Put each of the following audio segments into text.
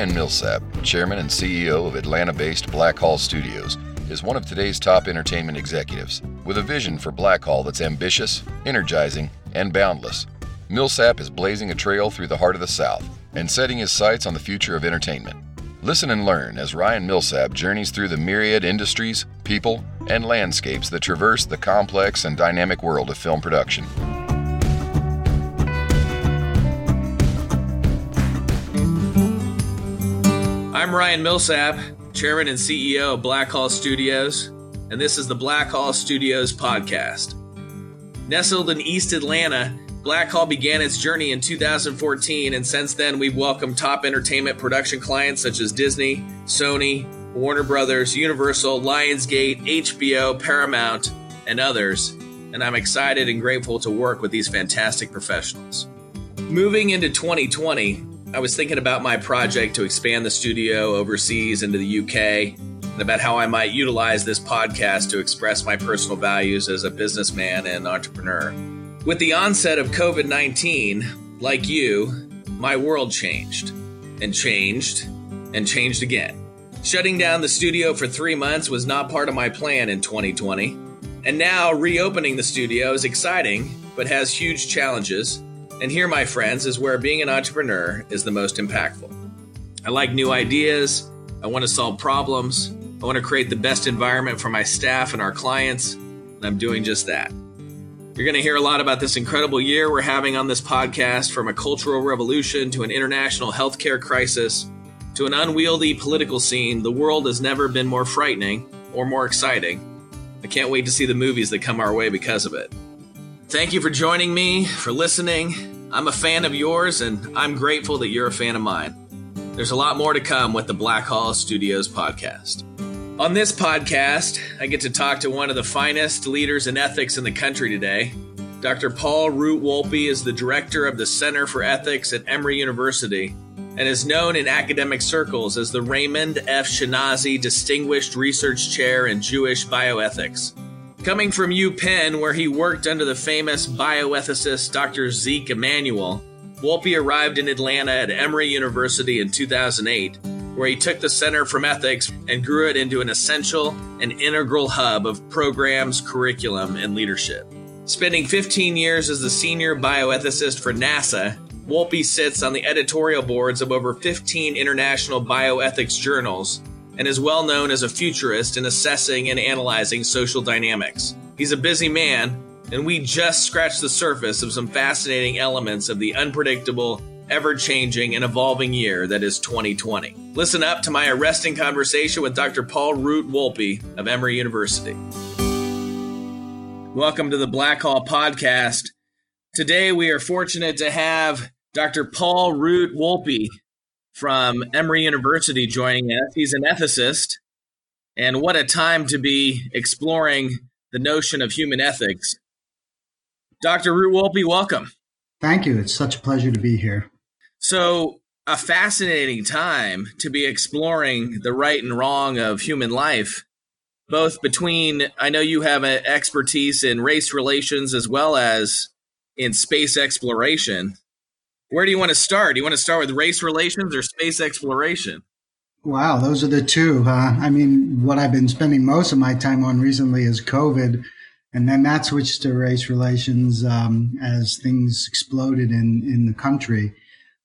Ryan Millsap, Chairman and CEO of Atlanta based Blackhall Studios, is one of today's top entertainment executives, with a vision for Blackhall that's ambitious, energizing, and boundless. Millsap is blazing a trail through the heart of the South and setting his sights on the future of entertainment. Listen and learn as Ryan Millsap journeys through the myriad industries, people, and landscapes that traverse the complex and dynamic world of film production. I'm Ryan Millsap, Chairman and CEO of Black Blackhall Studios, and this is the Black Blackhall Studios podcast. Nestled in East Atlanta, Black Blackhall began its journey in 2014, and since then we've welcomed top entertainment production clients such as Disney, Sony, Warner Brothers, Universal, Lionsgate, HBO, Paramount, and others. And I'm excited and grateful to work with these fantastic professionals. Moving into 2020, I was thinking about my project to expand the studio overseas into the UK and about how I might utilize this podcast to express my personal values as a businessman and entrepreneur. With the onset of COVID 19, like you, my world changed and changed and changed again. Shutting down the studio for three months was not part of my plan in 2020. And now reopening the studio is exciting, but has huge challenges. And here, my friends, is where being an entrepreneur is the most impactful. I like new ideas. I want to solve problems. I want to create the best environment for my staff and our clients. And I'm doing just that. You're going to hear a lot about this incredible year we're having on this podcast from a cultural revolution to an international healthcare crisis to an unwieldy political scene. The world has never been more frightening or more exciting. I can't wait to see the movies that come our way because of it. Thank you for joining me, for listening. I'm a fan of yours, and I'm grateful that you're a fan of mine. There's a lot more to come with the Blackhall Studios podcast. On this podcast, I get to talk to one of the finest leaders in ethics in the country today. Dr. Paul Root Wolpe is the director of the Center for Ethics at Emory University and is known in academic circles as the Raymond F. Schinazi Distinguished Research Chair in Jewish Bioethics. Coming from UPenn, where he worked under the famous bioethicist Dr. Zeke Emanuel, Wolpe arrived in Atlanta at Emory University in 2008 where he took the Center from Ethics and grew it into an essential and integral hub of programs, curriculum, and leadership. Spending 15 years as the senior bioethicist for NASA, Wolpe sits on the editorial boards of over 15 international bioethics journals and is well known as a futurist in assessing and analyzing social dynamics. He's a busy man, and we just scratched the surface of some fascinating elements of the unpredictable ever changing and evolving year that is 2020. Listen up to my arresting conversation with Dr. Paul Root Wolpe of Emory University. Welcome to the Blackhall Podcast. Today we are fortunate to have Dr. Paul Root Wolpe from Emory University joining us. He's an ethicist, and what a time to be exploring the notion of human ethics. Dr. Root Wolpe, welcome. Thank you. It's such a pleasure to be here. So, a fascinating time to be exploring the right and wrong of human life, both between, I know you have an expertise in race relations as well as in space exploration. Where do you want to start? Do you want to start with race relations or space exploration? Wow, those are the two. Huh? I mean, what I've been spending most of my time on recently is COVID. And then that switched to race relations um, as things exploded in, in the country.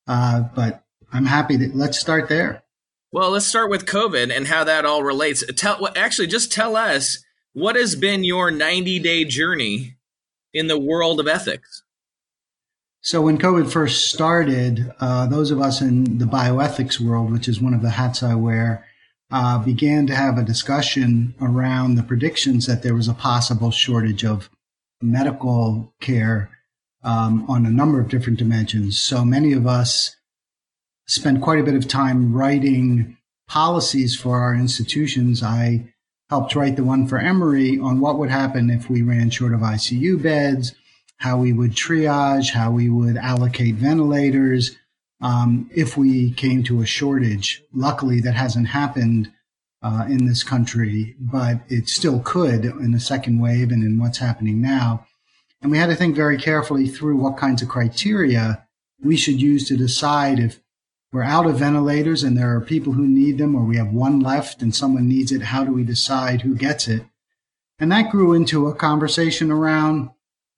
Uh, but I'm happy that let's start there. Well, let's start with COVID and how that all relates. Tell actually just tell us what has been your 90 day journey in the world of ethics. So when COVID first started, uh, those of us in the bioethics world, which is one of the hats I wear, uh, began to have a discussion around the predictions that there was a possible shortage of medical care um, on a number of different dimensions. So many of us spent quite a bit of time writing policies for our institutions. I helped write the one for Emory on what would happen if we ran short of ICU beds, how we would triage, how we would allocate ventilators um, if we came to a shortage. Luckily, that hasn't happened uh, in this country, but it still could in the second wave and in what's happening now. And we had to think very carefully through what kinds of criteria we should use to decide if we're out of ventilators and there are people who need them, or we have one left and someone needs it. How do we decide who gets it? And that grew into a conversation around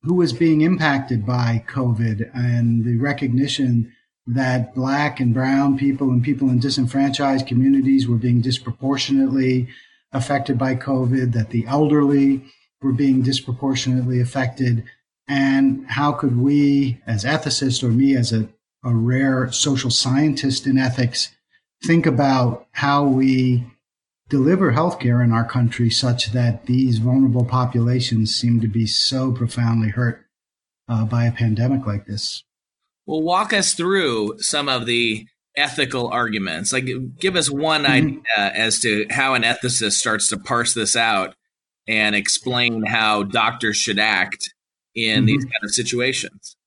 who was being impacted by COVID and the recognition that black and brown people and people in disenfranchised communities were being disproportionately affected by COVID, that the elderly were being disproportionately affected. And how could we, as ethicists, or me as a, a rare social scientist in ethics, think about how we deliver healthcare in our country such that these vulnerable populations seem to be so profoundly hurt uh, by a pandemic like this. Well, walk us through some of the ethical arguments. Like, give us one mm-hmm. idea as to how an ethicist starts to parse this out and explain how doctors should act in mm-hmm. these kind of situations.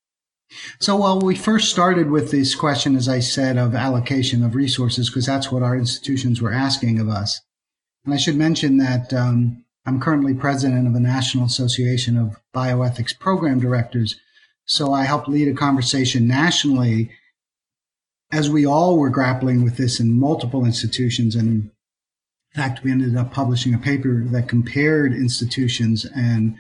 So, well, we first started with this question, as I said, of allocation of resources, because that's what our institutions were asking of us. And I should mention that um, I'm currently president of the National Association of Bioethics Program Directors. So I helped lead a conversation nationally as we all were grappling with this in multiple institutions. And in fact, we ended up publishing a paper that compared institutions. And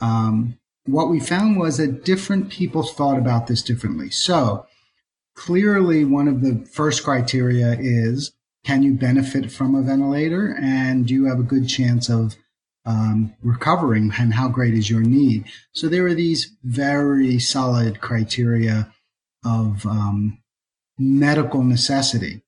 um, what we found was that different people thought about this differently. So clearly, one of the first criteria is can you benefit from a ventilator? And do you have a good chance of um, recovering? And how great is your need? So there are these very solid criteria of um, medical necessity.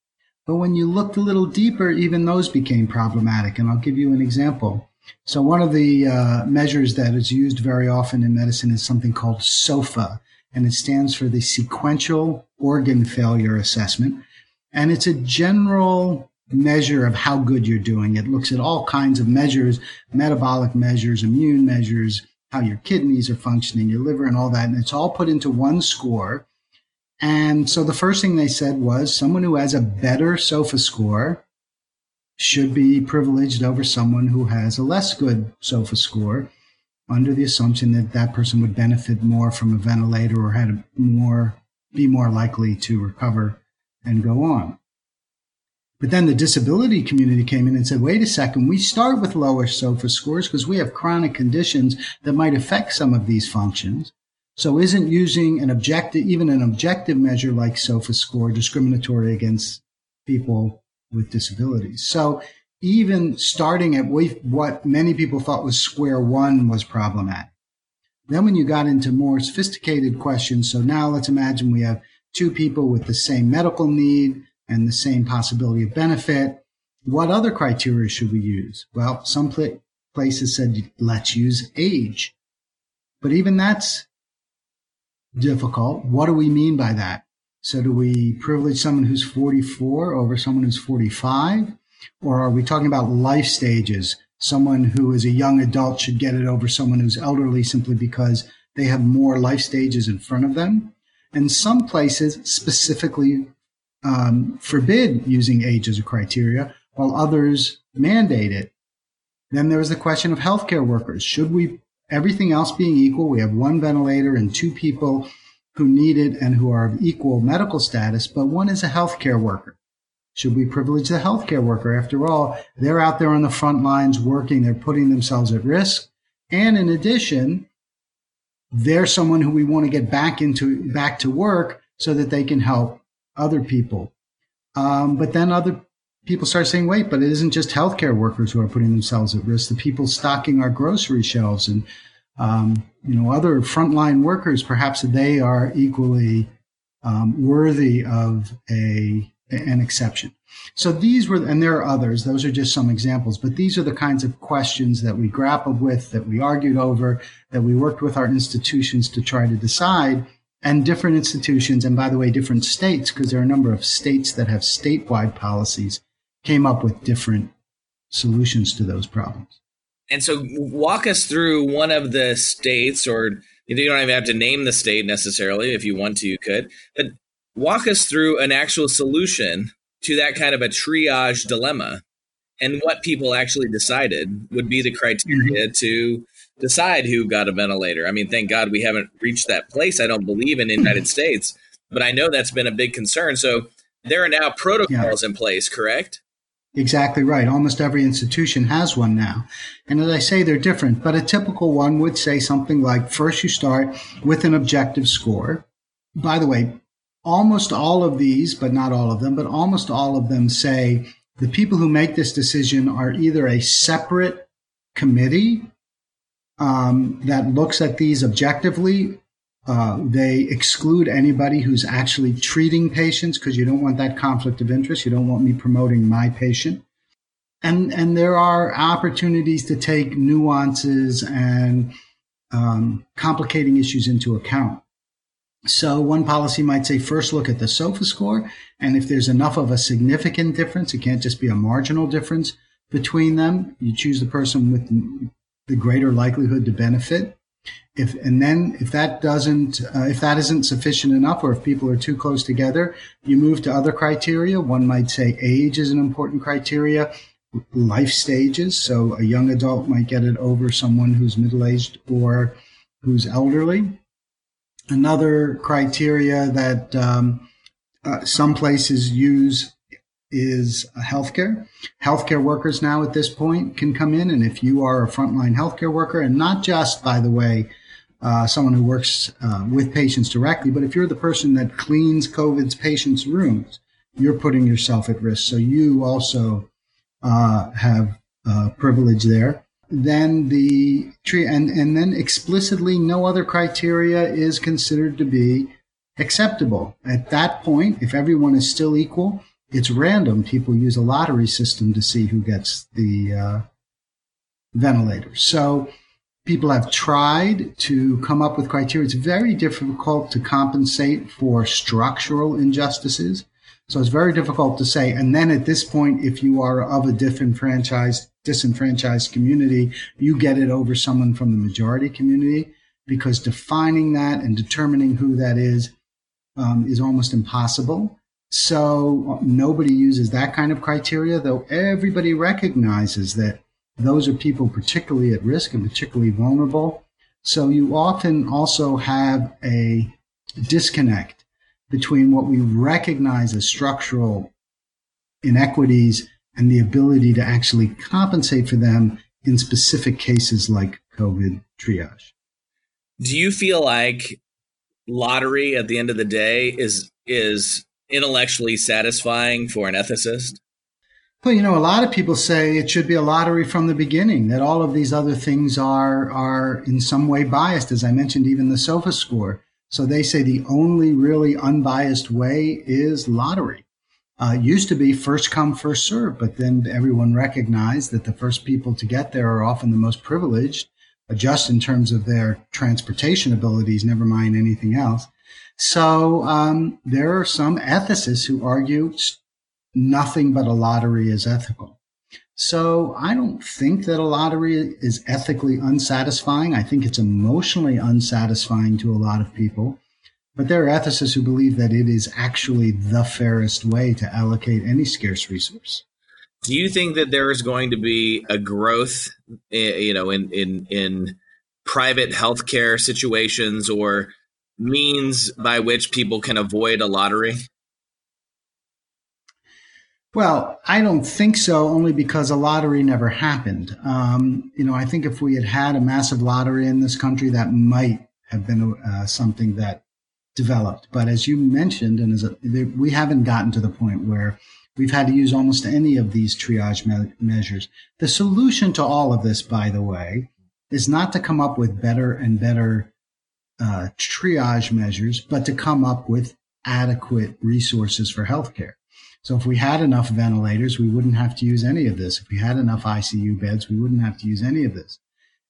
But when you looked a little deeper even those became problematic. And i'll give you an example. So one of the uh, measures that is used very often in medicine is something called sofa and it stands for the sequential organ failure assessment and it's a general measure of how good you're doing. It looks at all kinds of measures, metabolic measures, immune measures, how your kidneys are functioning, your liver, and all that. And it's all put into one score. And so the first thing they said was someone who has a better SOFA score should be privileged over someone who has a less good SOFA score under the assumption that that person would benefit more from a ventilator or had more, be more likely to recover and go on. But then the disability community came in and said, wait a second, we start with lower SOFA scores because we have chronic conditions that might affect some of these functions. So isn't using an objective, even an objective measure like SOFA score discriminatory against people with disabilities? So even starting at what many people thought was square one was problematic. Then when you got into more sophisticated questions, so now let's imagine we have two people with the same medical need and the same possibility of benefit. What other criteria should we use? Well, some pl- places said let's use age. But even that's difficult. What do we mean by that? So do we privilege someone who's 44 over someone who's 45? Or are we talking about life stages? Someone who is a young adult should get it over someone who's elderly simply because they have more life stages in front of them? And some places specifically um, forbid using age as a criteria, while others mandate it. Then there was the question of healthcare workers. Should we, everything else being equal, we have one ventilator and two people who need it and who are of equal medical status, but one is a healthcare worker. Should we privilege the healthcare worker? After all, they're out there on the front lines working, they're putting themselves at risk. And in addition, they're someone who we want to get back into back to work so that they can help other people. Um, but then other people start saying, wait, but it isn't just healthcare workers who are putting themselves at risk. The people stocking our grocery shelves and um, you know other frontline workers, perhaps they are equally um, worthy of a an exception. So these were, and there are others, those are just some examples, but these are the kinds of questions that we grappled with, that we argued over, that we worked with our institutions to try to decide. And different institutions, and by the way, different states, because there are a number of states that have statewide policies, came up with different solutions to those problems. And so, walk us through one of the states, or you don't even have to name the state necessarily. If you want to, you could. But walk us through an actual solution to that kind of a triage dilemma and what people actually decided would be the criteria mm-hmm. to decide who got a ventilator. I mean, thank God we haven't reached that place, I don't believe, in the United States, but I know that's been a big concern. So there are now protocols yeah. in place, correct? Exactly right. Almost every institution has one now. And as I say, they're different, but a typical one would say something like first you start with an objective score. By the way, almost all of these, but not all of them, but almost all of them say the people who make this decision are either a separate committee um, that looks at these objectively. Uh, they exclude anybody who's actually treating patients because you don't want that conflict of interest. You don't want me promoting my patient. And, and there are opportunities to take nuances and um, complicating issues into account. So one policy might say first look at the SOFA score. And if there's enough of a significant difference, it can't just be a marginal difference between them. You choose the person with the greater likelihood to benefit. If, and then if that doesn't, uh, if that isn't sufficient enough, or if people are too close together, you move to other criteria. One might say age is an important criteria, life stages. So a young adult might get it over someone who's middle aged or who's elderly. Another criteria that um, uh, some places use is healthcare. Healthcare workers now at this point can come in, and if you are a frontline healthcare worker, and not just, by the way, uh, someone who works uh, with patients directly, but if you're the person that cleans COVID's patients' rooms, you're putting yourself at risk. So you also uh, have uh, privilege there. Then the tree, and, and then explicitly, no other criteria is considered to be acceptable. At that point, if everyone is still equal, it's random. People use a lottery system to see who gets the uh, ventilator. So people have tried to come up with criteria. It's very difficult to compensate for structural injustices. So it's very difficult to say. And then at this point, if you are of a disenfranchised, disenfranchised community, you get it over someone from the majority community because defining that and determining who that is um, is almost impossible. So nobody uses that kind of criteria, though everybody recognizes that those are people particularly at risk and particularly vulnerable. So you often also have a disconnect between what we recognize as structural inequities and the ability to actually compensate for them in specific cases like COVID triage. Do you feel like lottery at the end of the day is is intellectually satisfying for an ethicist? Well, you know, a lot of people say it should be a lottery from the beginning, that all of these other things are, are in some way biased. As I mentioned, even the SOFA score. So they say the only really unbiased way is lottery. Uh, used to be first come, first serve, but then everyone recognized that the first people to get there are often the most privileged, uh, just in terms of their transportation abilities, never mind anything else. So um, there are some ethicists who argue nothing but a lottery is ethical. So I don't think that a lottery is ethically unsatisfying. I think it's emotionally unsatisfying to a lot of people. But there are ethicists who believe that it is actually the fairest way to allocate any scarce resource. Do you think that there is going to be a growth, eh, you know, in in in private healthcare situations or means by which people can avoid a lottery? Well, I don't think so, only because a lottery never happened. Um, you know, I think if we had had a massive lottery in this country, that might have been uh, something that developed. But as you mentioned, and as a, we haven't gotten to the point where we've had to use almost any of these triage me- measures. The solution to all of this, by the way, is not to come up with better and better uh, triage measures, but to come up with adequate resources for healthcare. So if we had enough ventilators, we wouldn't have to use any of this. If we had enough ICU beds, we wouldn't have to use any of this.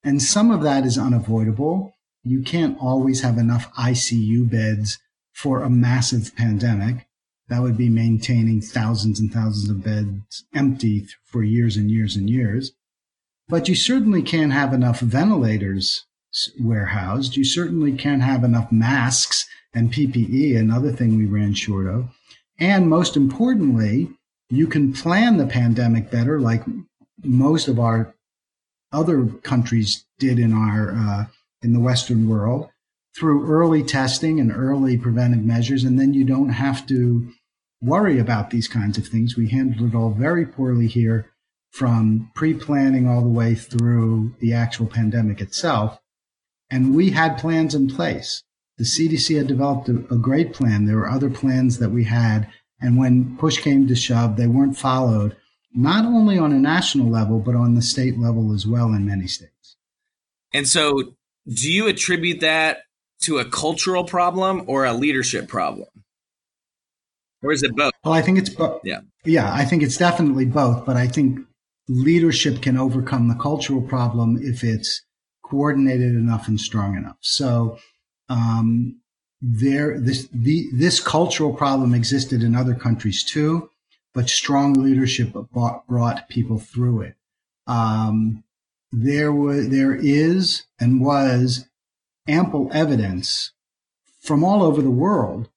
And some of that is unavoidable. You can't always have enough ICU beds for a massive pandemic. That would be maintaining thousands and thousands of beds empty for years and years and years. But you certainly can't have enough ventilators warehoused. You certainly can't have enough masks and PPE, another thing we ran short of. And most importantly, you can plan the pandemic better, like most of our other countries did in our uh, in the Western world, through early testing and early preventive measures, and then you don't have to worry about these kinds of things. We handled it all very poorly here from pre planning all the way through the actual pandemic itself. And we had plans in place. The CDC had developed a, a great plan. There were other plans that we had. And when push came to shove, they weren't followed, not only on a national level, but on the state level as well in many states. And so, do you attribute that to a cultural problem or a leadership problem? Or is it both? Well, I think it's both. Yeah. Yeah, I think it's definitely both, but I think leadership can overcome the cultural problem if it's coordinated enough and strong enough. So, um, there, this, the, this cultural problem existed in other countries too, but strong leadership brought, brought people through it. Um, there was, there is and was ample evidence from all over the world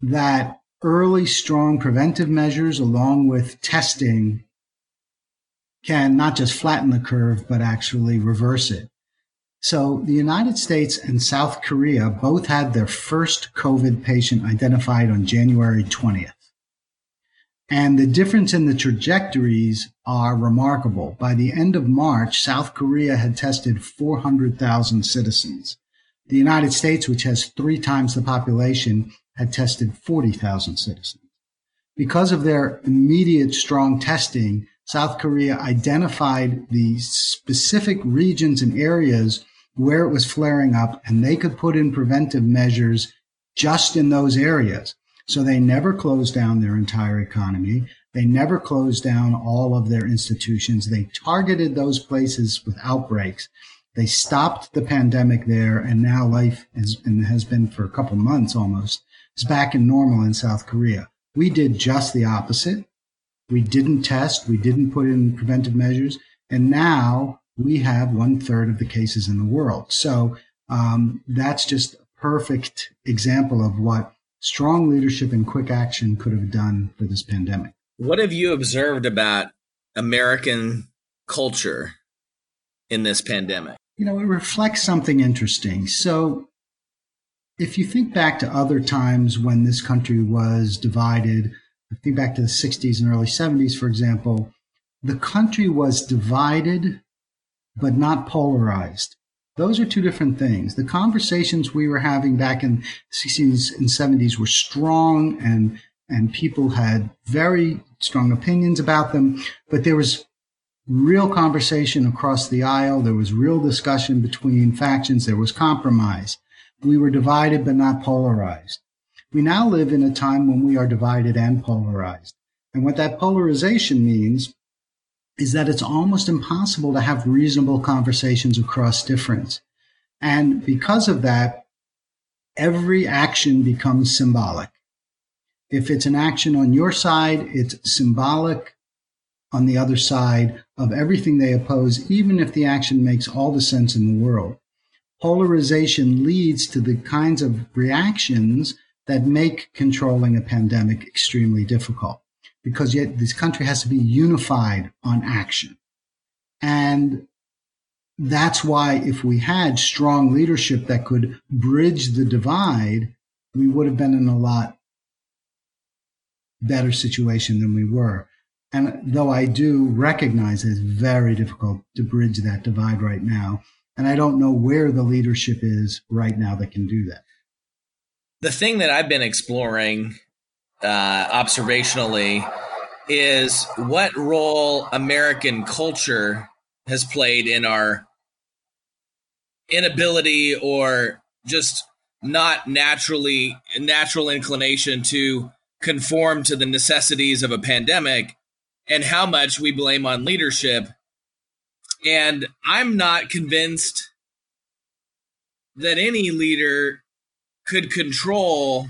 that early strong preventive measures along with testing can not just flatten the curve, but actually reverse it. So the United States and South Korea both had their first COVID patient identified on January 20th. And the difference in the trajectories are remarkable. By the end of March, South Korea had tested 400,000 citizens. The United States, which has three times the population, had tested 40,000 citizens. Because of their immediate strong testing, South Korea identified the specific regions and areas where it was flaring up, and they could put in preventive measures just in those areas. So they never closed down their entire economy. They never closed down all of their institutions. They targeted those places with outbreaks. They stopped the pandemic there, and now life is, and has been for a couple months almost, is back in normal in South Korea. We did just the opposite. We didn't test. We didn't put in preventive measures. And now we have one third of the cases in the world. So um, that's just a perfect example of what strong leadership and quick action could have done for this pandemic. What have you observed about American culture in this pandemic? You know, it reflects something interesting. So if you think back to other times when this country was divided, think back to the 60s and early 70s, for example, the country was divided but not polarized. Those are two different things. The conversations we were having back in the 60s and 70s were strong and and people had very strong opinions about them, but there was real conversation across the aisle. There was real discussion between factions. There was compromise. We were divided but not polarized. We now live in a time when we are divided and polarized. And what that polarization means is that it's almost impossible to have reasonable conversations across difference. And because of that, every action becomes symbolic. If it's an action on your side, it's symbolic on the other side of everything they oppose, even if the action makes all the sense in the world. Polarization leads to the kinds of reactions that make controlling a pandemic extremely difficult because yet this country has to be unified on action. And that's why if we had strong leadership that could bridge the divide, we would have been in a lot better situation than we were. And though I do recognize it's very difficult to bridge that divide right now, and I don't know where the leadership is right now that can do that. The thing that I've been exploring uh, observationally is what role American culture has played in our inability or just not naturally natural inclination to conform to the necessities of a pandemic and how much we blame on leadership. And i'm not convinced that any leader could control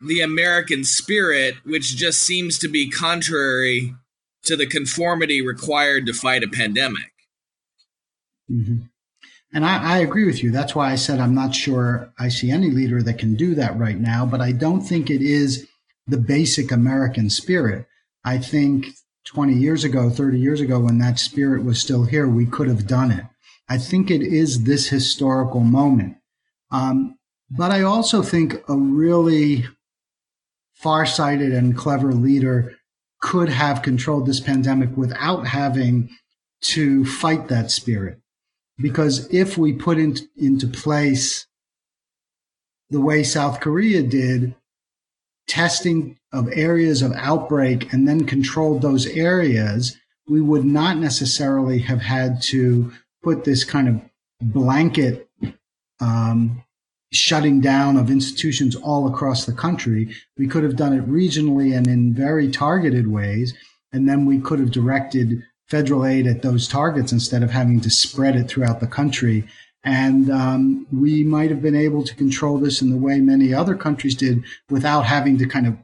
the American spirit, which just seems to be contrary to the conformity required to fight a pandemic. Mm-hmm. And I, I, agree with you. That's why I said I'm not sure I see any leader that can do that right now, but I don't think it is the basic American spirit. I think 20 years ago, 30 years ago, when that spirit was still here, we could have done it. I think it is this historical moment. Um, but I also think a really farsighted and clever leader could have controlled this pandemic without having to fight that spirit. Because if we put in, into place the way South Korea did, testing of areas of outbreak and then controlled those areas, we would not necessarily have had to put this kind of blanket um, shutting down of institutions all across the country. We could have done it regionally and in very targeted ways. And then we could have directed federal aid at those targets instead of having to spread it throughout the country. And um, we might have been able to control this in the way many other countries did without having to kind of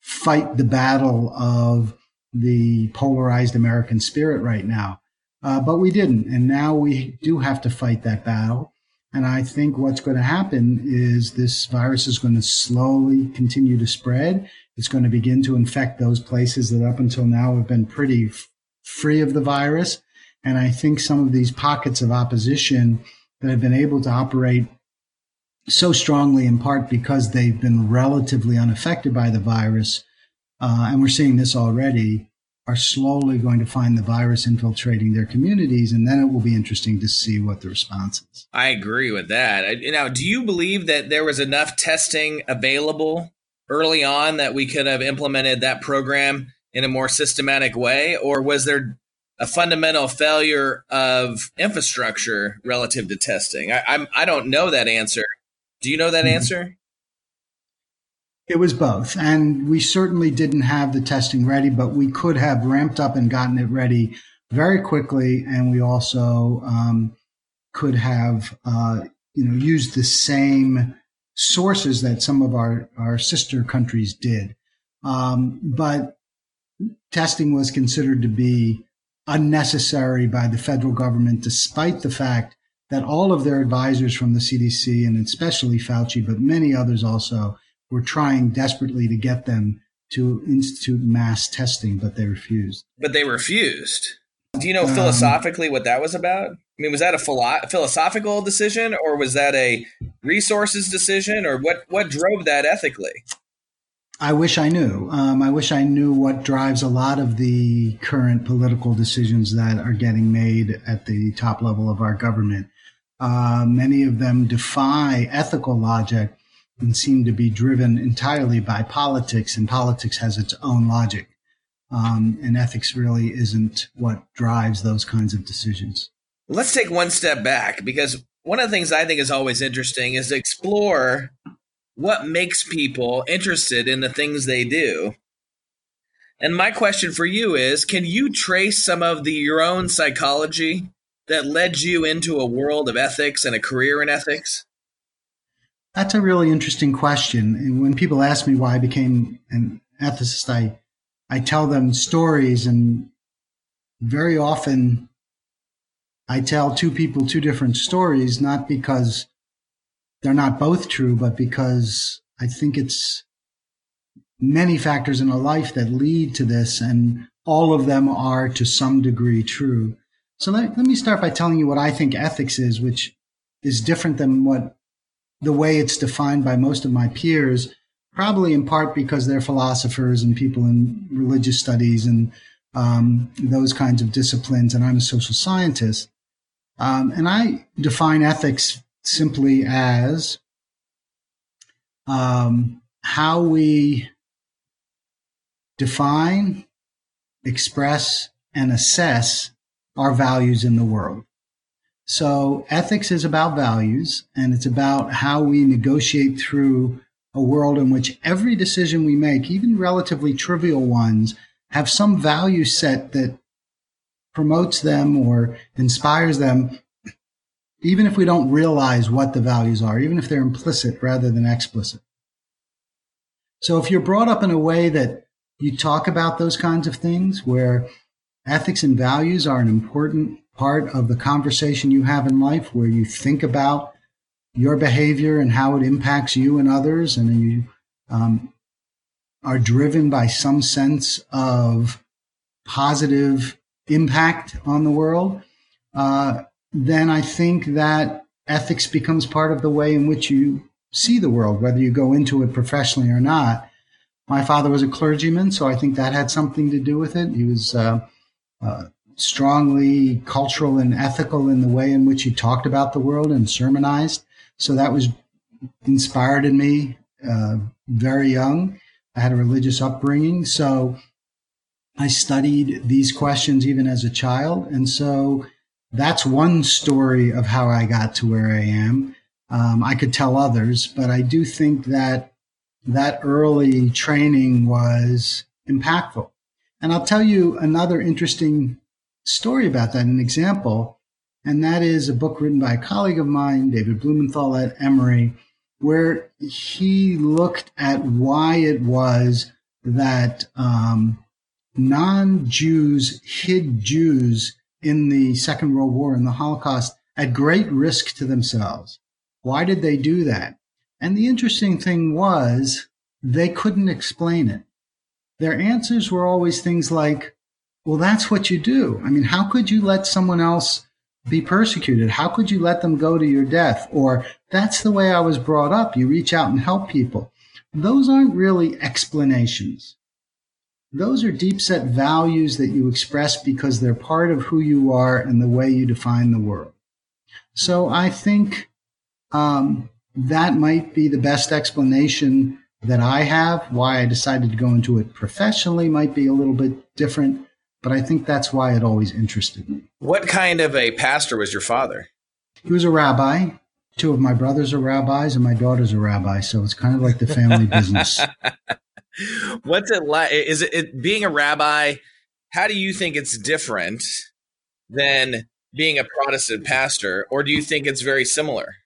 fight the battle of the polarized American spirit right now. Uh, but we didn't. And now we do have to fight that battle. And I think what's going to happen is this virus is going to slowly continue to spread. It's going to begin to infect those places that up until now have been pretty f- free of the virus. And I think some of these pockets of opposition that have been able to operate so strongly in part because they've been relatively unaffected by the virus, uh, and we're seeing this already, are slowly going to find the virus infiltrating their communities, and then it will be interesting to see what the response is. I agree with that. Now, do you believe that there was enough testing available early on that we could have implemented that program in a more systematic way, or was there a fundamental failure of infrastructure relative to testing? I, I'm I don't know that answer. Do you know that mm-hmm. answer? It was both. And we certainly didn't have the testing ready, but we could have ramped up and gotten it ready very quickly. And we also um, could have, uh, you know, used the same sources that some of our, our sister countries did. Um, but testing was considered to be unnecessary by the federal government, despite the fact that all of their advisors from the CDC and especially Fauci, but many others also, were trying desperately to get them to institute mass testing, but they refused. But they refused. Do you know um, philosophically what that was about? I mean, was that a philo- philosophical decision, or was that a resources decision, or what? What drove that ethically? I wish I knew. Um, I wish I knew what drives a lot of the current political decisions that are getting made at the top level of our government. Uh, many of them defy ethical logic and seem to be driven entirely by politics, and politics has its own logic. Um, and ethics really isn't what drives those kinds of decisions. Let's take one step back because one of the things I think is always interesting is to explore what makes people interested in the things they do. And my question for you is can you trace some of the your own psychology that led you into a world of ethics and a career in ethics? That's a really interesting question. And when people ask me why I became an ethicist, I, I tell them stories and very often I tell two people two different stories, not because they're not both true, but because I think it's many factors in a life that lead to this and all of them are to some degree true. So let, let me start by telling you what I think ethics is, which is different than what the way it's defined by most of my peers, probably in part because they're philosophers and people in religious studies and um, those kinds of disciplines, and I'm a social scientist. Um, and I define ethics simply as um, how we define, express, and assess our values in the world. So ethics is about values and it's about how we negotiate through a world in which every decision we make, even relatively trivial ones, have some value set that promotes them or inspires them, even if we don't realize what the values are, even if they're implicit rather than explicit. So if you're brought up in a way that you talk about those kinds of things where ethics and values are an important part of the conversation you have in life where you think about your behavior and how it impacts you and others, and you um, are driven by some sense of positive impact on the world, uh, then I think that ethics becomes part of the way in which you see the world, whether you go into it professionally or not. My father was a clergyman, so I think that had something to do with it. He was uh, uh, strongly cultural and ethical in the way in which he talked about the world and sermonized. So that was inspired in me uh, very young. I had a religious upbringing, so I studied these questions even as a child, and so that's one story of how I got to where I am. Um, I could tell others, but I do think that that early training was impactful. And I'll tell you another interesting story about that, an example, and that is a book written by a colleague of mine, David Blumenthal at Emory, where he looked at why it was that um, non-Jews hid Jews in the Second World War and the Holocaust at great risk to themselves. Why did they do that? And the interesting thing was they couldn't explain it. Their answers were always things like, well, that's what you do. I mean, how could you let someone else be persecuted? How could you let them go to your death? Or that's the way I was brought up. You reach out and help people. Those aren't really explanations. Those are deep set values that you express because they're part of who you are and the way you define the world. So I think um, that might be the best explanation that I have. Why I decided to go into it professionally might be a little bit different, but I think that's why it always interested me. What kind of a pastor was your father? He was a rabbi. Two of my brothers are rabbis, and my daughter's a rabbi, so it's kind of like the family business. What's it like? Is it, it being a rabbi? How do you think it's different than being a Protestant pastor, or do you think it's very similar?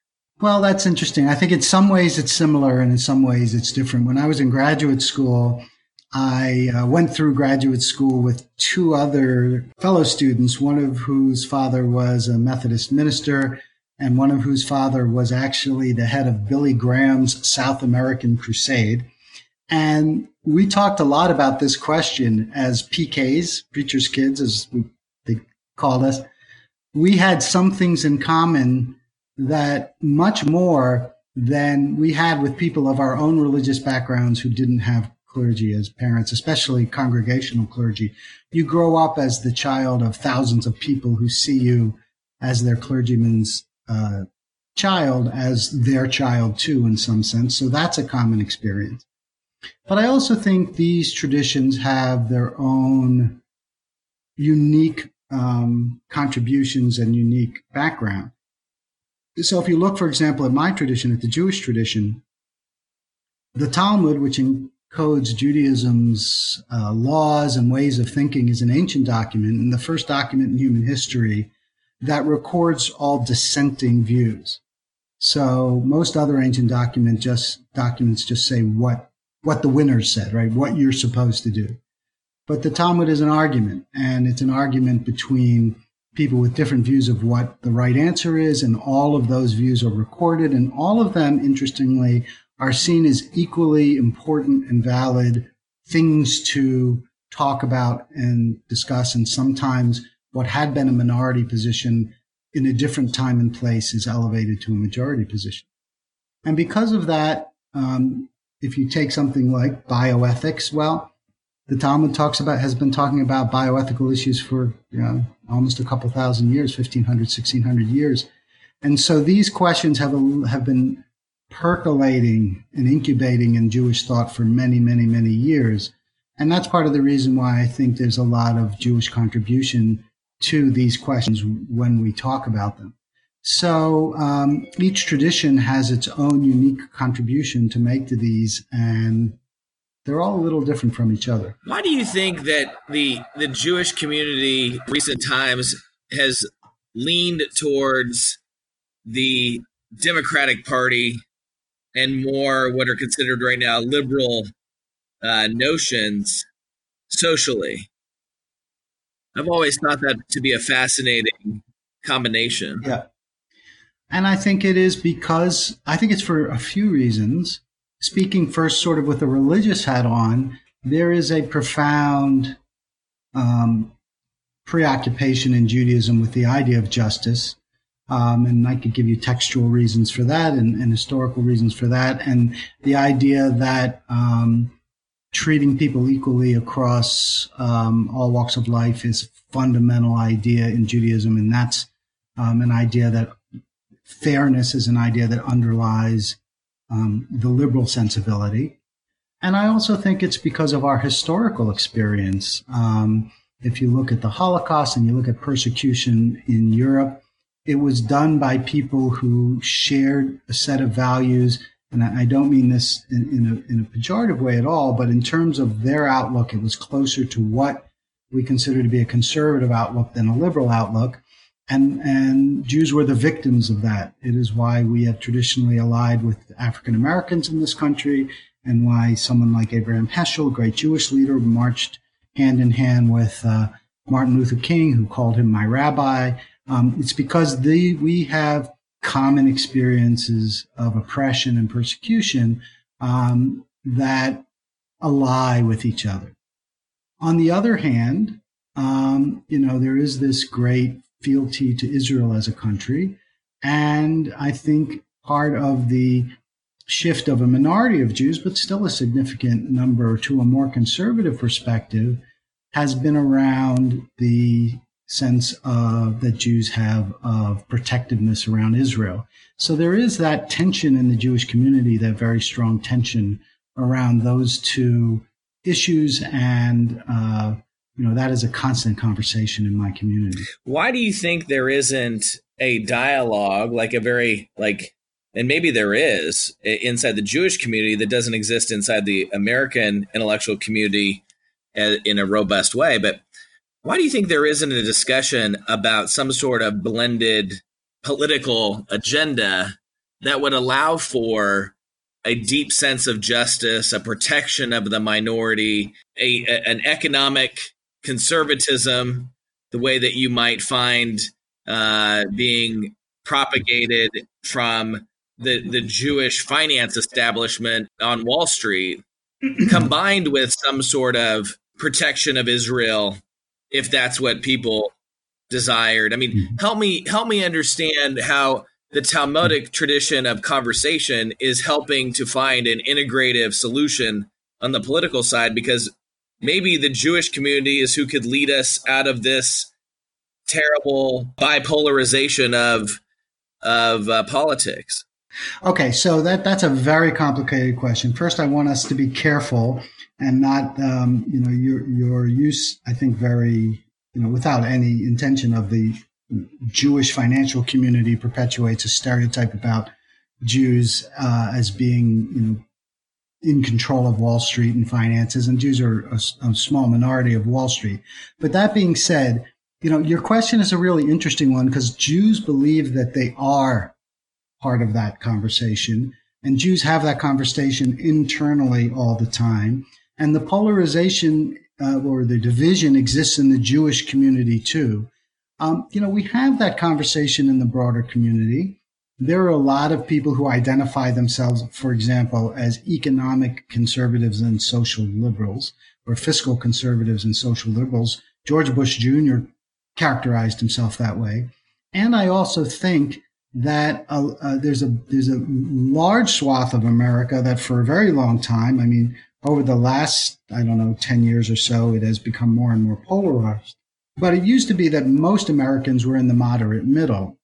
Well, that's interesting. I think in some ways it's similar, and in some ways it's different. When I was in graduate school, I uh, went through graduate school with two other fellow students, one of whose father was a Methodist minister, and one of whose father was actually the head of Billy Graham's South American Crusade. And we talked a lot about this question as PKs, preacher's kids, as we, they called us. We had some things in common that much more than we had with people of our own religious backgrounds who didn't have clergy as parents, especially congregational clergy. You grow up as the child of thousands of people who see you as their clergyman's uh, child, as their child too, in some sense. So that's a common experience. But I also think these traditions have their own unique um, contributions and unique background. So if you look, for example, at my tradition, at the Jewish tradition, the Talmud, which encodes Judaism's uh, laws and ways of thinking, is an ancient document and the first document in human history that records all dissenting views. So most other ancient document just documents just say what what the winners said, right? What you're supposed to do. But the Talmud is an argument, and it's an argument between people with different views of what the right answer is, and all of those views are recorded, and all of them, interestingly, are seen as equally important and valid things to talk about and discuss. And sometimes what had been a minority position in a different time and place is elevated to a majority position. And because of that, um, if you take something like bioethics, well, the Talmud talks about has been talking about bioethical issues for you know, almost a couple thousand years, 1500, 1600 years. And so these questions have, a, have been percolating and incubating in Jewish thought for many, many, many years. And that's part of the reason why I think there's a lot of Jewish contribution to these questions when we talk about them. So um, each tradition has its own unique contribution to make to these, and they're all a little different from each other. Why do you think that the the Jewish community recent times has leaned towards the Democratic Party and more what are considered right now liberal uh, notions socially? I've always thought that to be a fascinating combination. Yeah. And I think it is because I think it's for a few reasons. Speaking first, sort of with a religious hat on, there is a profound um, preoccupation in Judaism with the idea of justice. Um, and I could give you textual reasons for that and, and, historical reasons for that. And the idea that um, treating people equally across um, all walks of life is a fundamental idea in Judaism, and that's um, an idea that fairness is an idea that underlies um, the liberal sensibility. And I also think it's because of our historical experience. Um, if you look at the Holocaust and you look at persecution in Europe, it was done by people who shared a set of values. And I don't mean this in, in, a, in a pejorative way at all, but in terms of their outlook, it was closer to what we consider to be a conservative outlook than a liberal outlook. And, and Jews were the victims of that. It is why we have traditionally allied with African Americans in this country and why someone like Abraham Heschel, a great Jewish leader, marched hand in hand with uh, Martin Luther King, who called him my rabbi. Um, it's because the, we have common experiences of oppression and persecution um, that ally with each other. On the other hand, um, you know, there is this great fealty to Israel as a country. And I think part of the shift of a minority of Jews, but still a significant number to a more conservative perspective, has been around the sense of that Jews have of protectiveness around Israel. So there is that tension in the Jewish community, that very strong tension around those two issues, and uh, you know that is a constant conversation in my community. Why do you think there isn't a dialogue, like a very like and maybe there is inside the Jewish community that doesn't exist inside the American intellectual community in a robust way. But why do you think there isn't a discussion about some sort of blended political agenda that would allow for a deep sense of justice, a protection of the minority, a, a an economic conservatism, the way that you might find uh, being propagated from the the Jewish finance establishment on Wall Street, combined with some sort of protection of Israel, if that's what people desired. I mean, mm-hmm. help me help me understand how the Talmudic tradition of conversation is helping to find an integrative solution on the political side because maybe the Jewish community is who could lead us out of this terrible bipolarization of of uh, politics. Okay, so that that's a very complicated question. First, I want us to be careful and not, um, you know, your your use. I think very, you know, without any intention of the Jewish financial community perpetuates a stereotype about Jews uh, as being, you know, in control of Wall Street and finances, and Jews are a, a small minority of Wall Street. But that being said, you know, your question is a really interesting one because Jews believe that they are part of that conversation. And Jews have that conversation internally all the time. And the polarization uh, or the division exists in the Jewish community too. Um, you know, we have that conversation in the broader community. There are a lot of people who identify themselves, for example, as economic conservatives and social liberals, or fiscal conservatives and social liberals. George Bush Jr. characterized himself that way. And I also think that uh, uh, there's a there's a large swath of America that for a very long time, I mean, over the last I don't know ten years or so, it has become more and more polarized. But it used to be that most Americans were in the moderate middle,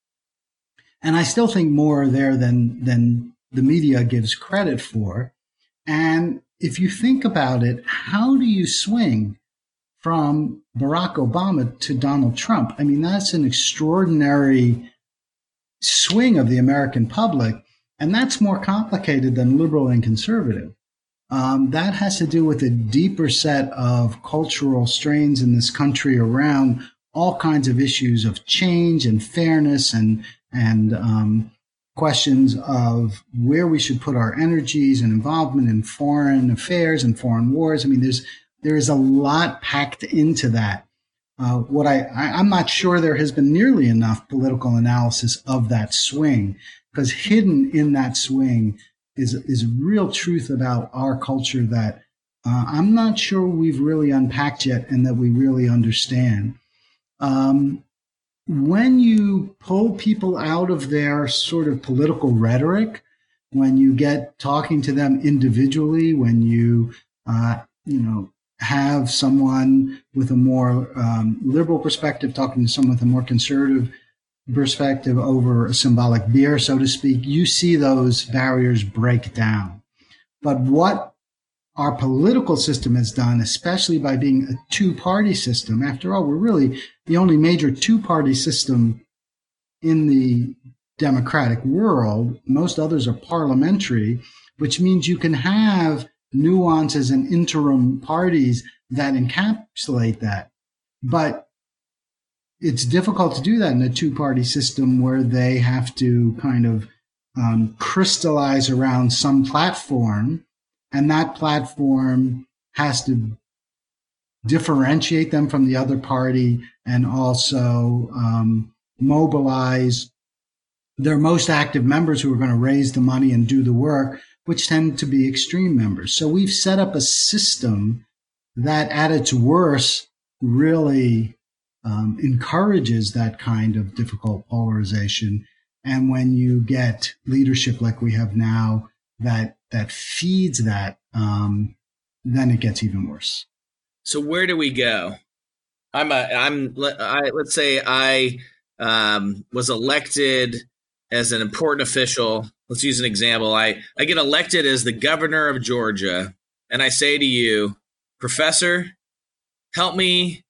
and I still think more there than than the media gives credit for. And if you think about it, how do you swing from Barack Obama to Donald Trump? I mean, that's an extraordinary swing of the American public. And that's more complicated than liberal and conservative. Um, that has to do with a deeper set of cultural strains in this country around all kinds of issues of change and fairness and and um, questions of where we should put our energies and involvement in foreign affairs and foreign wars. I mean, there's there is a lot packed into that. Uh, what I, I, I'm not sure there has been nearly enough political analysis of that swing because hidden in that swing is is real truth about our culture that uh, I'm not sure we've really unpacked yet and that we really understand. Um, when you pull people out of their sort of political rhetoric, when you get talking to them individually, when you uh, you know, have someone with a more um, liberal perspective talking to someone with a more conservative perspective over a symbolic beer, so to speak, you see those barriers break down. But what our political system has done, especially by being a two party system, after all, we're really the only major two party system in the democratic world. Most others are parliamentary, which means you can have nuances and interim parties that encapsulate that. But it's difficult to do that in a two party system where they have to kind of um, crystallize around some platform, and that platform has to differentiate them from the other party and also um, mobilize their most active members who are going to raise the money and do the work, which tend to be extreme members. So we've set up a system that at its worst really um, encourages that kind of difficult polarization. And when you get leadership like we have now that that feeds that, um, then it gets even worse. So where do we go? I'm a I'm I, let's say I um, was elected as an important official. Let's use an example. I I get elected as the governor of Georgia, and I say to you, Professor, help me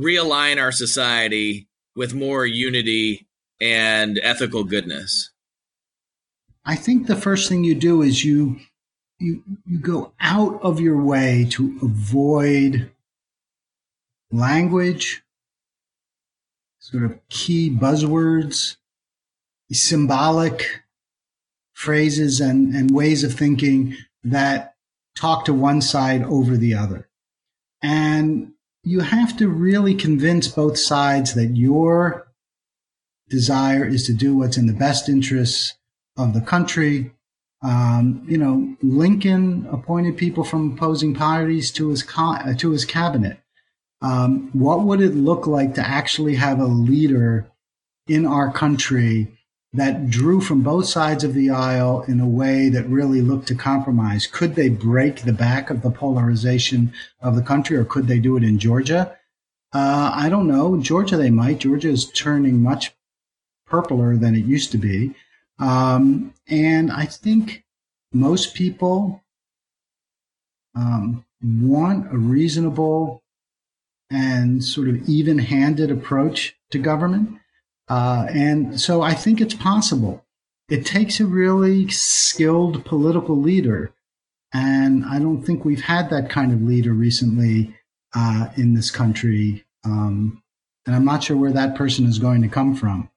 realign our society with more unity and ethical goodness? I think the first thing you do is you you you go out of your way to avoid language, sort of key buzzwords, symbolic phrases and, and ways of thinking that talk to one side over the other. And you have to really convince both sides that your desire is to do what's in the best interests of the country. Um, you know, Lincoln appointed people from opposing parties to his uh, to his cabinet. Um, what would it look like to actually have a leader in our country that drew from both sides of the aisle in a way that really looked to compromise. Could they break the back of the polarization of the country, or could they do it in Georgia? Uh, I don't know. Georgia, they might. Georgia is turning much purpler than it used to be. Um, and I think most people um, want a reasonable and sort of even handed approach to government. Uh, and so I think it's possible. It takes a really skilled political leader. And I don't think we've had that kind of leader recently uh, in this country. Um, and I'm not sure where that person is going to come from.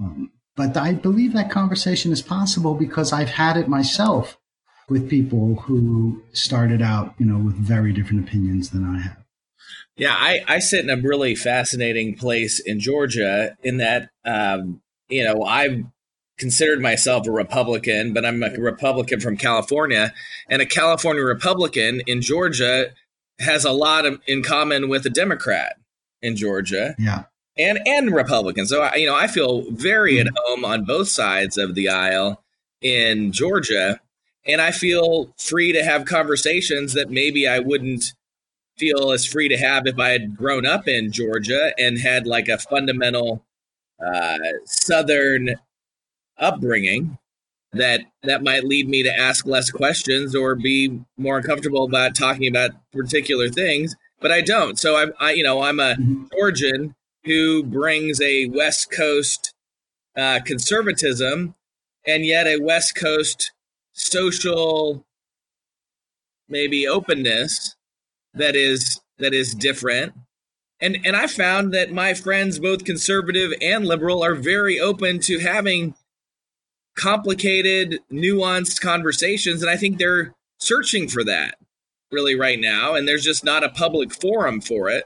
Um, but I believe that conversation is possible because I've had it myself with people who started out, you know, with very different opinions than I have. Yeah, I, I sit in a really fascinating place in Georgia in that, um, you know, I've considered myself a Republican, but I'm a Republican from California. And a California Republican in Georgia has a lot of, in common with a Democrat in Georgia. Yeah. And, and Republicans. So, I, you know, I feel very mm-hmm. at home on both sides of the aisle in Georgia. And I feel free to have conversations that maybe I wouldn't feel as free to have if I had grown up in Georgia and had like a fundamental uh, Southern upbringing that that might lead me to ask less questions or be more uncomfortable about talking about particular things but i don't so i'm I, you know i'm a mm-hmm. georgian who brings a west coast uh, conservatism and yet a west coast social maybe openness that is that is different. And and I found that my friends, both conservative and liberal, are very open to having complicated, nuanced conversations. And I think they're searching for that really right now. And there's just not a public forum for it.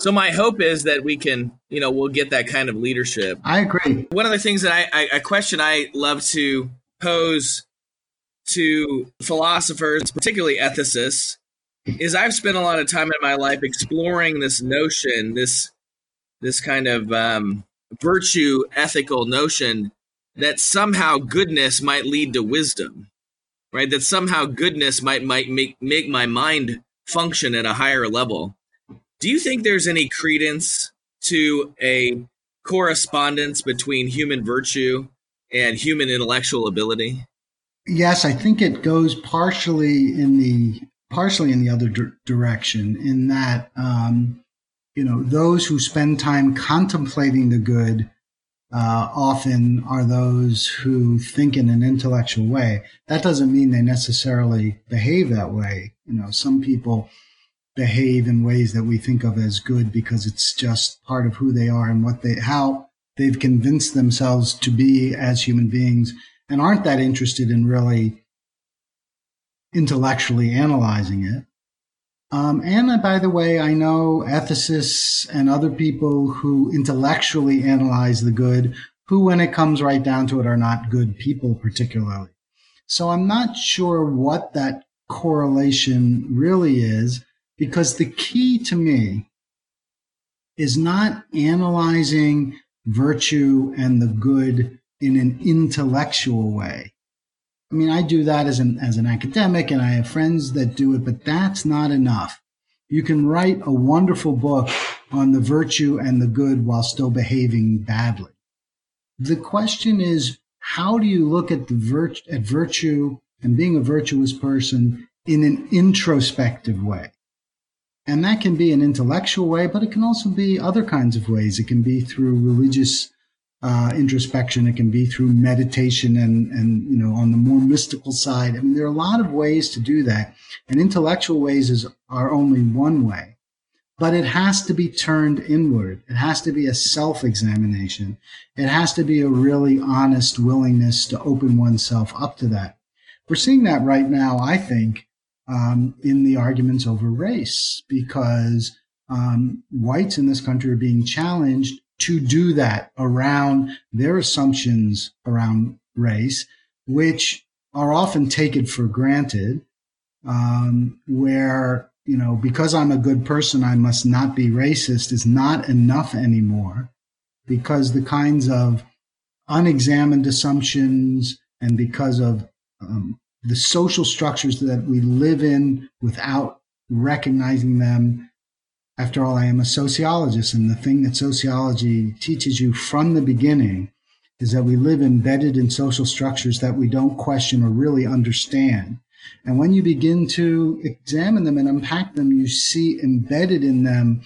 So my hope is that we can, you know, we'll get that kind of leadership. I agree. One of the things that I, I a question I love to pose to philosophers, particularly ethicists, is I've spent a lot of time in my life exploring this notion, this this kind of um, virtue ethical notion that somehow goodness might lead to wisdom. right? That somehow goodness might might make make my mind function at a higher level. Do you think there's any credence to a correspondence between human virtue and human intellectual ability? Yes, I think it goes partially in the partially in the other direction. In that, um, you know, those who spend time contemplating the good uh, often are those who think in an intellectual way. That doesn't mean they necessarily behave that way. You know, some people behave in ways that we think of as good because it's just part of who they are and what they, how they've convinced themselves to be as human beings and aren't that interested in really intellectually analyzing it. Um, and by the way, I know ethicists and other people who intellectually analyze the good, who, when it comes right down to it, are not good people particularly. So I'm not sure what that correlation really is, because the key to me is not analyzing virtue and the good in an intellectual way. I mean, I do that as an, as an academic and I have friends that do it, but that's not enough. You can write a wonderful book on the virtue and the good while still behaving badly. The question is, how do you look at the virt- at virtue and being a virtuous person in an introspective way? And that can be an intellectual way, but it can also be other kinds of ways. It can be through religious uh, introspection. It can be through meditation and, and, you know, on the more mystical side. I mean, there are a lot of ways to do that. And intellectual ways is, are only one way. But it has to be turned inward. It has to be a self examination. It has to be a really honest willingness to open oneself up to that. We're seeing that right now, I think, um, in the arguments over race, because um, whites in this country are being challenged to do that around their assumptions around race, which are often taken for granted, um, where, you know, because I'm a good person, I must not be racist is not enough anymore because the kinds of unexamined assumptions and because of um, the social structures that we live in without recognizing them after all, I am a sociologist, and the thing that sociology teaches you from the beginning is that we live embedded in social structures that we don't question or really understand. And when you begin to examine them and unpack them, you see embedded in them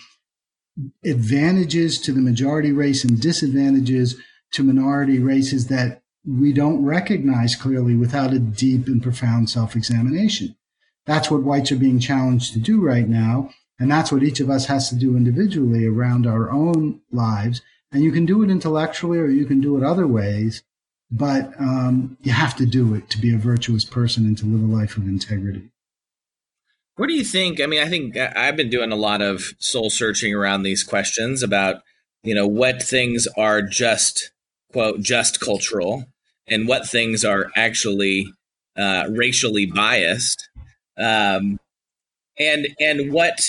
advantages to the majority race and disadvantages to minority races that we don't recognize clearly without a deep and profound self examination. That's what whites are being challenged to do right now. And that's what each of us has to do individually around our own lives. And you can do it intellectually or you can do it other ways, but um, you have to do it to be a virtuous person and to live a life of integrity. What do you think? I mean, I think I've been doing a lot of soul searching around these questions about, you know, what things are just, quote, just cultural and what things are actually uh, racially biased. Um, and and what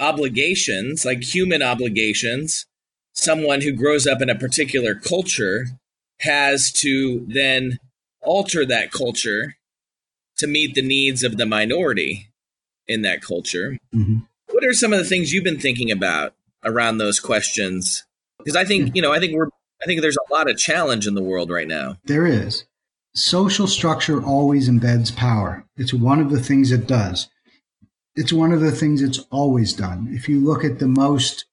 obligations, like human obligations, someone who grows up in a particular culture has to then alter that culture to meet the needs of the minority in that culture. Mm-hmm. What are some of the things you've been thinking about around those questions? Because I think, you know, I think we're I think there's a lot of challenge in the world right now. There is. Social structure always embeds power. It's one of the things it does it's one of the things it's always done. If you look at the most,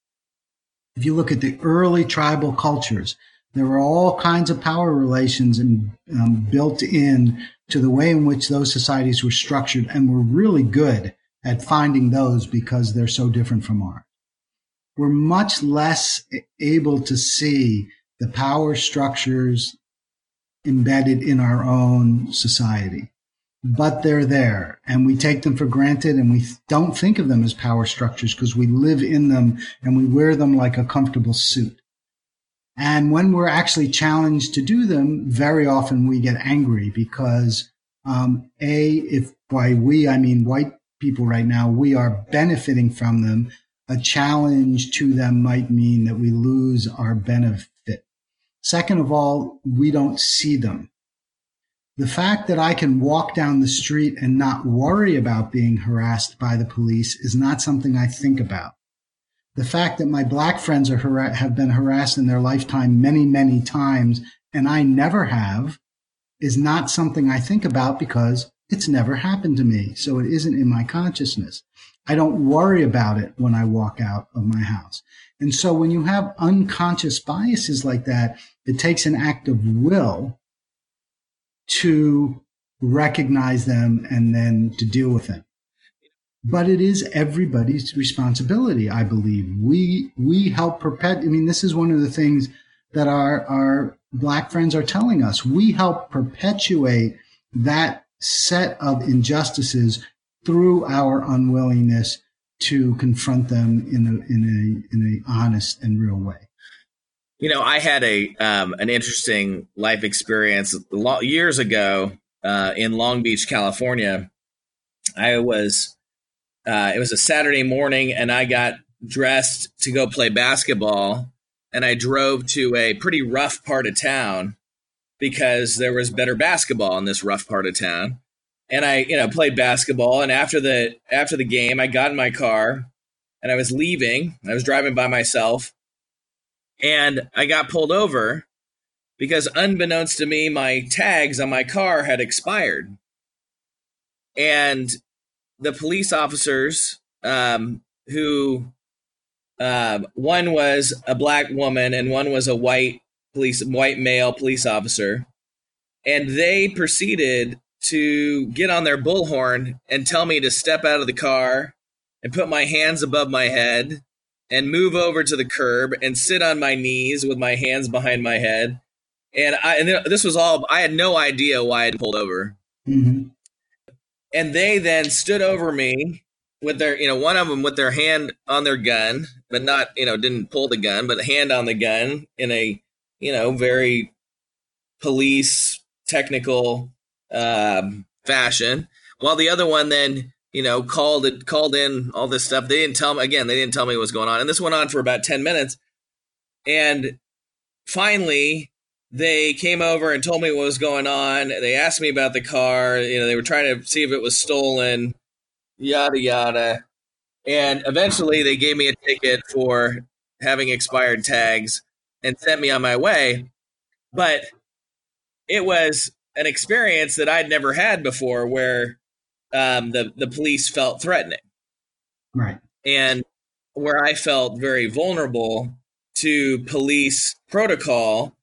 if you look at the early tribal cultures, there were all kinds of power relations and um, built in to the way in which those societies were structured and were really good at finding those because they're so different from ours. We're much less able to see the power structures embedded in our own society but they're there and we take them for granted and we don't think of them as power structures because we live in them and we wear them like a comfortable suit. And when we're actually challenged to do them, very often we get angry because, um, A, if by we, I mean white people right now, we are benefiting from them. A challenge to them might mean that we lose our benefit. Second of all, we don't see them The fact that I can walk down the street and not worry about being harassed by the police is not something I think about. The fact that my black friends are har- have been harassed in their lifetime many, many times and I never have is not something I think about because it's never happened to me. So it isn't in my consciousness. I don't worry about it when I walk out of my house. And so when you have unconscious biases like that, it takes an act of will to recognize them and then to deal with them. But it is everybody's responsibility, I believe. We, we help perpetuate, I mean, this is one of the things that our, our black friends are telling us. We help perpetuate that set of injustices through our unwillingness to confront them in a, in a, in a honest and real way. You know, I had a um, an interesting life experience years ago uh, in Long Beach, California. I was uh, it was a Saturday morning, and I got dressed to go play basketball, and I drove to a pretty rough part of town because there was better basketball in this rough part of town. And I, you know, played basketball, and after the after the game, I got in my car, and I was leaving. I was driving by myself, and I got pulled over because unbeknownst to me, my tags on my car had expired. And the police officers, um, who uh, one was a black woman and one was a white police, white male police officer, and they proceeded to get on their bullhorn and tell me to step out of the car and put my hands above my head and move over to the curb and sit on my knees with my hands behind my head. And I and this was all I had no idea why I'd pulled over. Mm-hmm. And they then stood over me with their, you know, one of them with their hand on their gun, but not, you know, didn't pull the gun, but hand on the gun in a, you know, very police technical um, fashion. While the other one then you know, called it, called in all this stuff. They didn't tell me again. They didn't tell me what was going on, and this went on for about ten minutes. And finally, they came over and told me what was going on. They asked me about the car. You know, they were trying to see if it was stolen, yada yada. And eventually, they gave me a ticket for having expired tags and sent me on my way. But it was an experience that I'd never had before, where um, the the police felt threatening, right? And where I felt very vulnerable to police protocol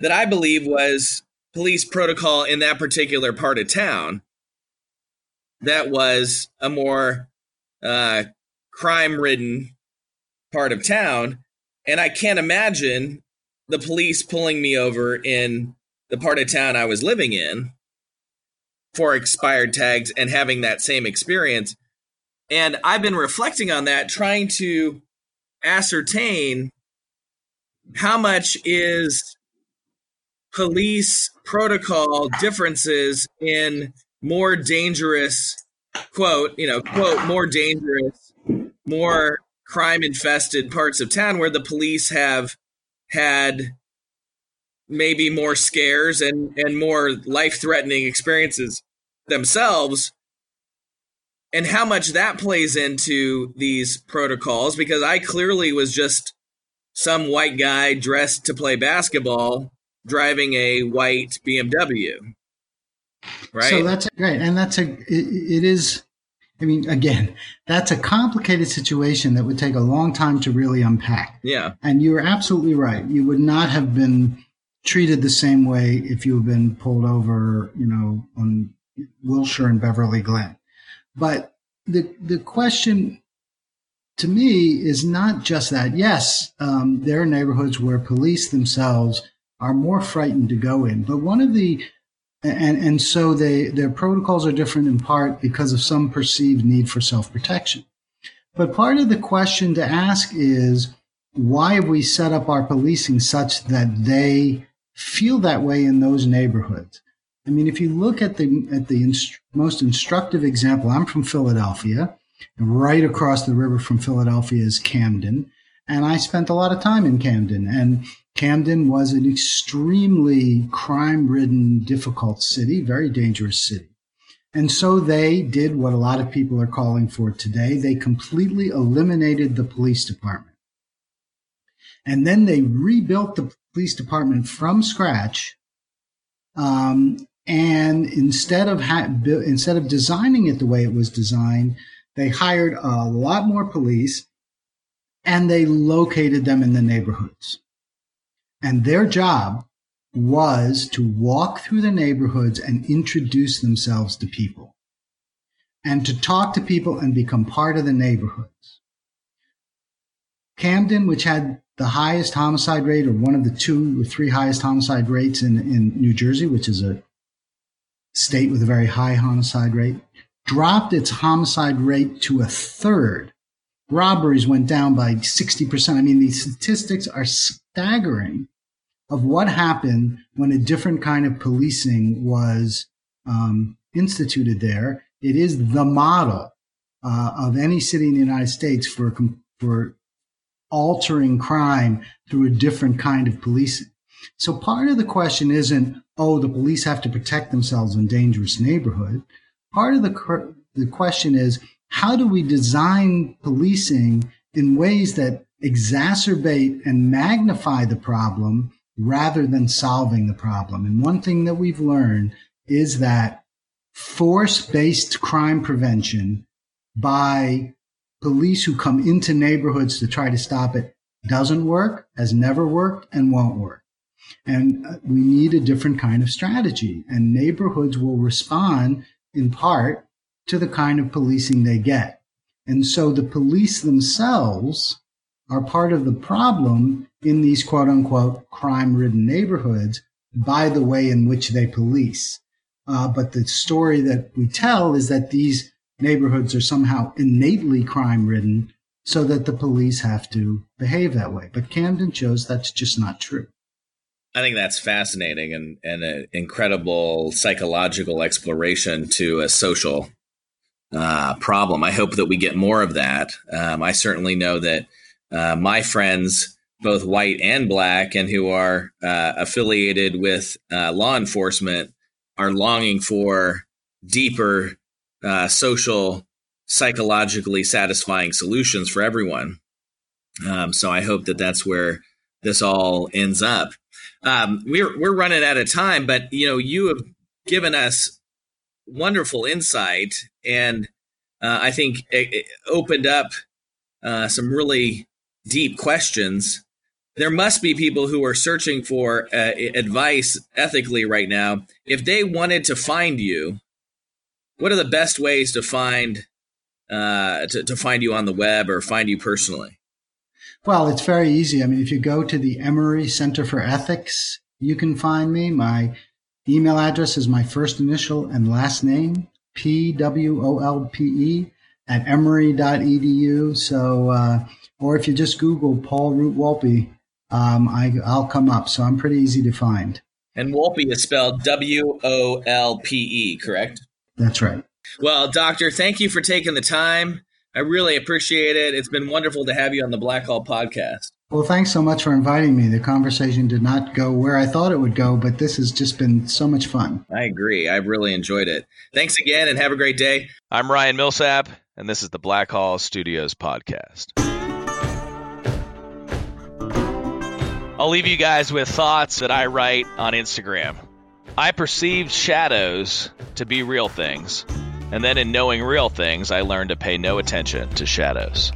that I believe was police protocol in that particular part of town. That was a more uh, crime ridden part of town. And I can't imagine the police pulling me over in the part of town I was living in for expired tags and having that same experience. And I've been reflecting on that, trying to ascertain how much is police protocol differences in more dangerous quote you know quote more dangerous more crime infested parts of town where the police have had maybe more scares and and more life threatening experiences themselves and how much that plays into these protocols because I clearly was just some white guy dressed to play basketball driving a white BMW. Right. So that's great. And that's a, it, it is, I mean, again, that's a complicated situation that would take a long time to really unpack. Yeah. And you're absolutely right. You would not have been treated the same way if you've been pulled over, you know, on Wilshire and Beverly Glen. But the the question to me is not just that. Yes, um, there are neighborhoods where police themselves are more frightened to go in, but one of the and and so they their protocols are different in part because of some perceived need for self protection. But part of the question to ask is why have we set up our policing such that they feel that way in those neighborhoods. I mean, if you look at the at the inst- most instructive example, I'm from Philadelphia, and right across the river from Philadelphia is Camden, and I spent a lot of time in Camden. And Camden was an extremely crime ridden, difficult city, very dangerous city. And so they did what a lot of people are calling for today. They completely eliminated the police department. And then they rebuilt the police department from scratch. Um, and instead of ha- instead of designing it the way it was designed, they hired a lot more police and they located them in the neighborhoods. And their job was to walk through the neighborhoods and introduce themselves to people and to talk to people and become part of the neighborhoods. Camden, which had the highest homicide rate or one of the two or three highest homicide rates in, in New Jersey, which is a state with a very high homicide rate, dropped its homicide rate to a third. Robberies went down by 60%. I mean, these statistics are staggering of what happened when a different kind of policing was um, instituted there. It is the model uh, of any city in the United States for for altering crime through a different kind of policing. So part of the question isn't, oh, the police have to protect themselves in dangerous neighborhood. Part of the the question is, how do we design policing in ways that exacerbate and magnify the problem rather than solving the problem. And one thing that we've learned is that force based crime prevention by police who come into neighborhoods to try to stop it doesn't work, has never worked, and won't work. And uh, we need a different kind of strategy. And neighborhoods will respond in part to the kind of policing they get. And so the police themselves are part of the problem in these quote unquote crime ridden neighborhoods by the way in which they police. Uh, but the story that we tell is that these neighborhoods are somehow innately crime ridden so that the police have to behave that way. But Camden shows that's just not true. I think that's fascinating and, and an incredible psychological exploration to a social uh, problem. I hope that we get more of that. Um, I certainly know that uh, my friends, both white and black, and who are uh, affiliated with uh, law enforcement, are longing for deeper uh, social, psychologically satisfying solutions for everyone. Um, so I hope that that's where this all ends up. Um, we're we're running out of time, but you know you have given us wonderful insight, and uh, I think it, it opened up uh, some really deep questions, there must be people who are searching for uh, advice ethically right now. If they wanted to find you, what are the best ways to find uh, to, to find you on the web or find you personally? Well, it's very easy. I mean, if you go to the Emory Center for Ethics, you can find me. My email address is my first initial and last name, P W O L P E, at emory.edu. So, uh, or if you just Google Paul Root Wolpe, um, I, I'll come up. So I'm pretty easy to find. And Wolpe is spelled W O L P E, correct? That's right. Well, Doctor, thank you for taking the time. I really appreciate it. It's been wonderful to have you on the Blackhall podcast. Well, thanks so much for inviting me. The conversation did not go where I thought it would go, but this has just been so much fun. I agree. I've really enjoyed it. Thanks again and have a great day. I'm Ryan Millsap, and this is the Blackhall Studios podcast. I'll leave you guys with thoughts that I write on Instagram. I perceived shadows to be real things, and then in knowing real things, I learned to pay no attention to shadows.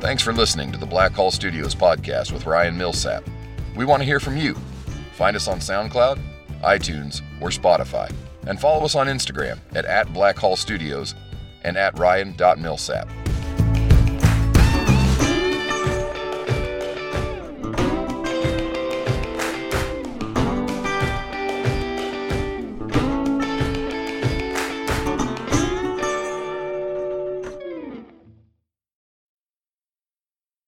Thanks for listening to the Blackhall Studios podcast with Ryan Millsap. We want to hear from you. Find us on SoundCloud, iTunes, or Spotify. And follow us on Instagram at, at Blackhall Studios and at Ryan.Millsap.